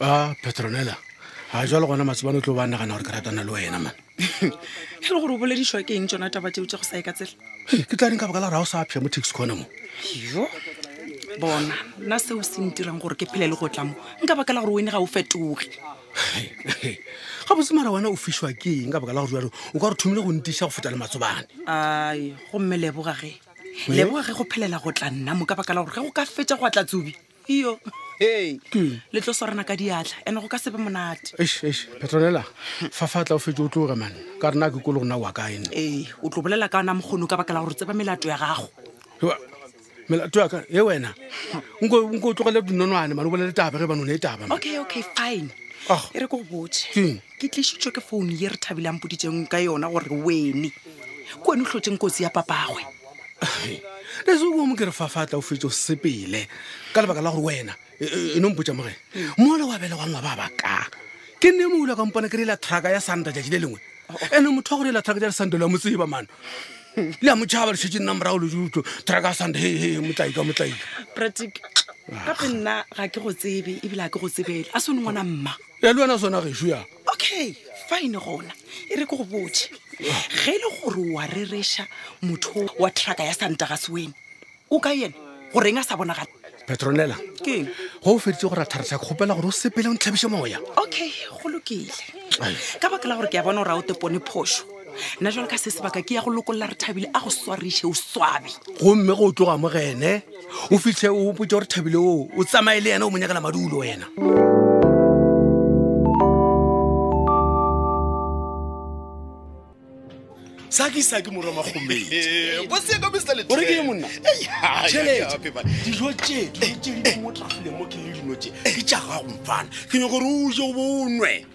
a petronela ga jalo gona matsebano o tlo ba nagana gore ke ratana le wena mane e le gore o boledišwa ke eng tsona taba teo tse go sa e ka tsela ke tla reng ka baka la ra o sa phya mo tax kgona mo yo bona nna seo se ntirang gore ke phele le go tla mo nka baka la gore o ene ga o fetoge ga botse mara wena o fišwa ke eng ka baka la gore jalo o ka re thomile go ntiša go feta le matsobane ai gomme lebogage lebogage go phelela go tla nna mo ka baka la gore ge go ka fetsa go atla tsobi iyo ee le tlo swarana ka diatla ande go ka sebe monate petrolela fafatla o fetse o tloge mane ka rena ke kolo gona wa kaene ee o tlo bolela ka ona mokgono ka baka la gore tseba melato ya gago melato ya ka e wena nko o tlogele dinonwane mane o bolele taba ge ba none e taba okay okay fine ah. e re ko go botse ke tlišitšwe ke founu ye re thabile a mpoditseng ka yona gore wene ke wene o tlhotseng kotsi ya papagwe lesoko mo ke re fafa tla o fetso sepele ka lebaka la gore wena e, e, e no mpotsa moge mo le wa bele wa ngwa ba ba ka ke nne mo ula ka mpona ke rela traka ya santa jatši le lengwe ene motho wa go rela traka ja le santa le a mo tseba mano le a motšhaba le šetse nna morago le jutso traka ya santa he he motlaika motlaika pratic gape nna ga ke go tsebe ebile ga ke go tsebele a sone ngwana mma ya le wena sona geso ya okay fine gona e re ke go botse ge e le gore wa rereša motho wa trucka ya santa ga se wene o ka yena goreng a sa bonagala petronela ke go o feditse go ratharatha ke kgopela gore o sepele o ntlhabiše moya okay go lokile ka baka la gore ke a bona gore a o tepone phoso nna jalo ka se sebaka ke ya go lokolola re thabile a go swariše o swabe gomme go tloga mo gene o fitlhe o opotse gore thabile oo o tsamaye le yena o mo nyakela madulo wena sa ke sa ke morwa magomee bo se ka mr le ore ke ye monna tšhelete dijo tše dijo tše di mo trafile mo ke le dino tše ke tša gago mfana ke nyoko gore o je o bo o nwe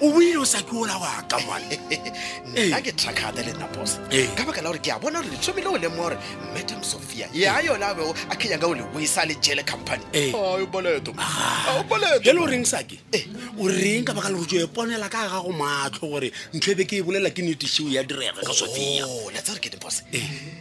o boile o sa ke ola wa ka mane nna ke trakgate le nna bos Ee. ka baka la gore ke a bona gore le thomile go lemoga gore madam sophia ya yone a bego a kenya ka o le boisa le jele company Ee. Ai, boleto Ai, boleto bjale o reng sake o reng ka baka lerutso e ponela ka ga go matlho gore ntho e be ke e bolela ke netešeo ya direga ka sofia Oh, la tsare ke dipose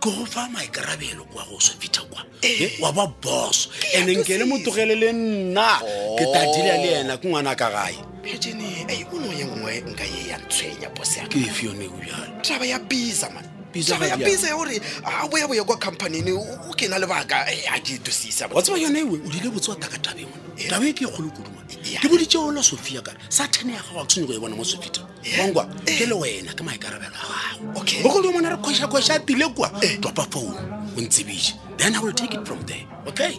ke go fa maikarabelo wa go swa fitha kwa eh. wa ba boss ene nke le motogele le nna ke ta dila le ena ke ngwana ka gae pejene ei o no ye nngwe nka ye ya ntshwenya boss ya ke efe yone o bjalo taba ya biza man taba ya biza ya gore a boya boya kwa companyne o ke na lebaka eh, a ke itosisa wa tseba yone ewe o dile botswa takatabeng tabe ke kgolo koduma ke boditse ona sofia kare sathane ya gago a tshwenye go e bona mo sefita bongwa ke le wena ke maikarabelo a gago Okay. bogolo yo mona re kgwešakgwesha a tile kwa topa founu o ntsebise then i will take it from there okay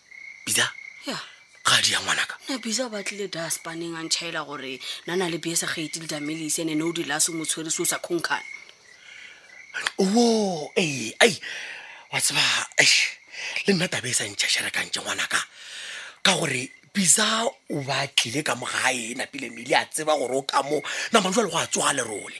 bitsa ya ga di ya ngwanaka na bisa ba tlile daspaneng a ntšhaela gore na na le bese gaeti le damelise ene ne o di lase mo tshwere seo sa kgonkgane wo ee ai wa tseba eish, le nna tabe e sa ntšha šerekantše ngwanaka ka gore bisa o ba tlile ka mo gae napile mmele a tseba gore o ka mo nama jale go a tsoga lerole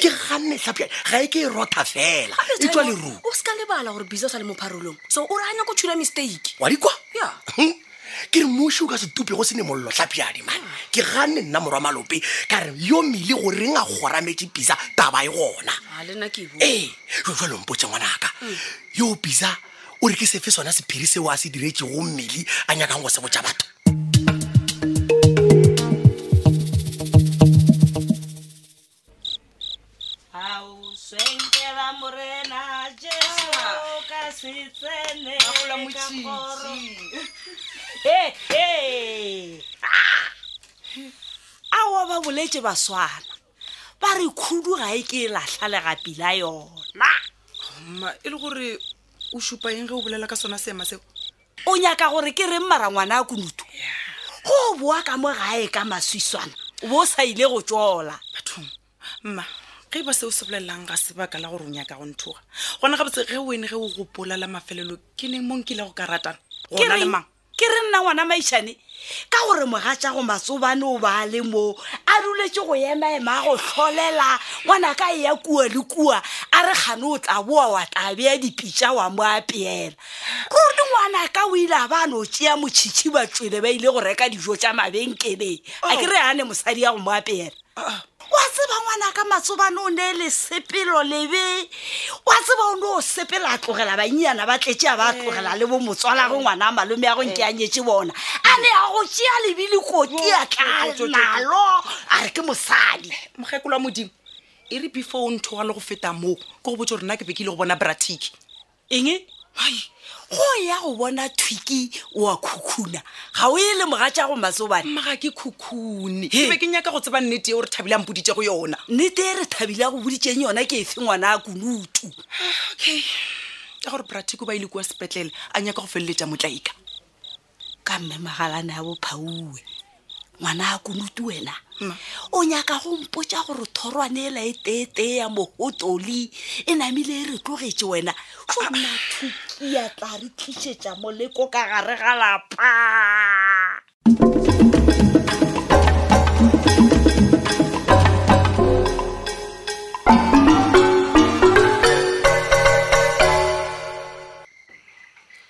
ke ganne tlhapja ga e ke e rotha fela e tswa leru o se ka lebala gore bisa sa le mo pharolong so o re a nyako tshula mistake wa dikwa hm? ke re moši o ka setupe go se ne mollo tlhapjadi mane hmm. ke ganne nna morwa malope ka re yo mele go reng a kgorametse pisa taba e gona ee jo jwalompotse ngwanaka hmm. yo pisa o re ke sefe sona sephiri seo a se diretse go mmele a nyakang go se botsa batho senkela morena jesu ah. ka se tsene ka kgoro aowa ba boletse ba swana ba re khudu ga e ke e latlha legapi la yona ma e le gore o supa eng ge o bolela ka sona seema seo o nyaka gore ke reng mara ngwana a kunutu go boa ka mo gae ka maswiswana bo sa ile go tšola bathong mma ge e ba seo se bolelelang ga sebaka la gore o nyaka go nthoga gona gabotse ge o ene ge o gopola la mafelelo ke neng mong kile go ka ratana gona le mang ke re nna ngwana maišane ka gore moga tša go matsobane o ba le moo a duletse go emaema a go tlholela ngwana ka e ya kua le kua a re kgane o tla boa wa tabea dipitša wa mo apeela ruri ngwana ka o ile a ba no tšea motšhitšhi ba tswele ba ile go reka dijo tša mabenkeleng a ke re a ne mosadi ya go mo apela wa tseba ngwana ka matsobane o ne le sepelo lebe wa tseba o ne o sepela a tlogela banyeana ba tletse a ba a tlogela le bo motswalago ngwana a malome ya go nke a nyetse bona a ne a go tšea lebile koti a tla nalo a re ke mosadi mokgekolo wa modimo e re before o ntho wa le go feta moo ke go botse gore nna ke be ke ile go bona bratic eng hai go ya go bona thwiki wa khukhuna ga o e le moga tša go masobane mmaga ke khukhune ke be ke nyaka go tseba nnete e o re thabile a mpoditše go yona nnete e re thabile a go boditšeng yona ke efe ngwana a kunutu okay ka gore bratiku ba ile kua sepetlele a nyaka go feleletša motlaika ka mme magalane ya bophauwe ngwana a konutu wena o nyaka go mpotsa gore thorwane ela e teetee ya mogotoli e namile e re tlogetše wena ona thukia tla re tlišetša moleko ka gare ga lapa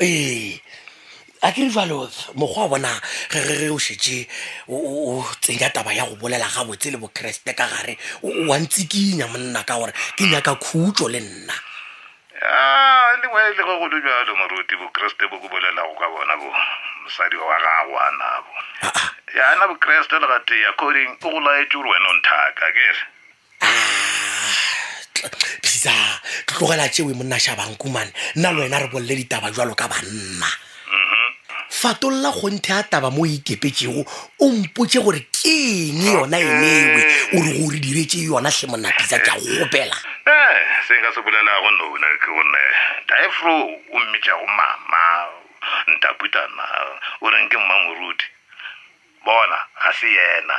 ee a ke re jalo mokgwa wa bona ge re re o šetše o tsenya taba ya go bolela gabotse le bokeresete ka gare wa ntsikinya monna ka gore ke nyaka khutso le nna anyway le ge go le bjalo moruti bokeresete bo ke bolelago ka bona bo mosadi wa gago a nabo yana bokeresete le gatee according o go laetse gore wena o nthaka kere bisa tlogela tšewe monna shabankumane nna le wena re bolele ditaba jalo ka banna mm-hmm. fatolla kgonthe a taba mo e ikepetsego o mpotse gore ke eng yona enewe o re gore diretse yona hle monna bisa ke a gopela eh, se nka se bolelago nona ke gone daefro o mmetšago mama ntaputana o reng ke mmamoruti bona ga se yena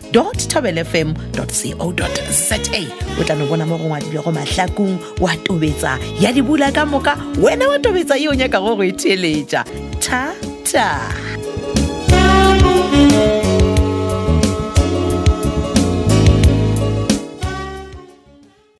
www.thabelfm co za o tla no bona mo go ngwadilego mahlakong wa tobetsa ya dibula ka moka wena wa tobetsa yeo nyakago go e theeletša tha ta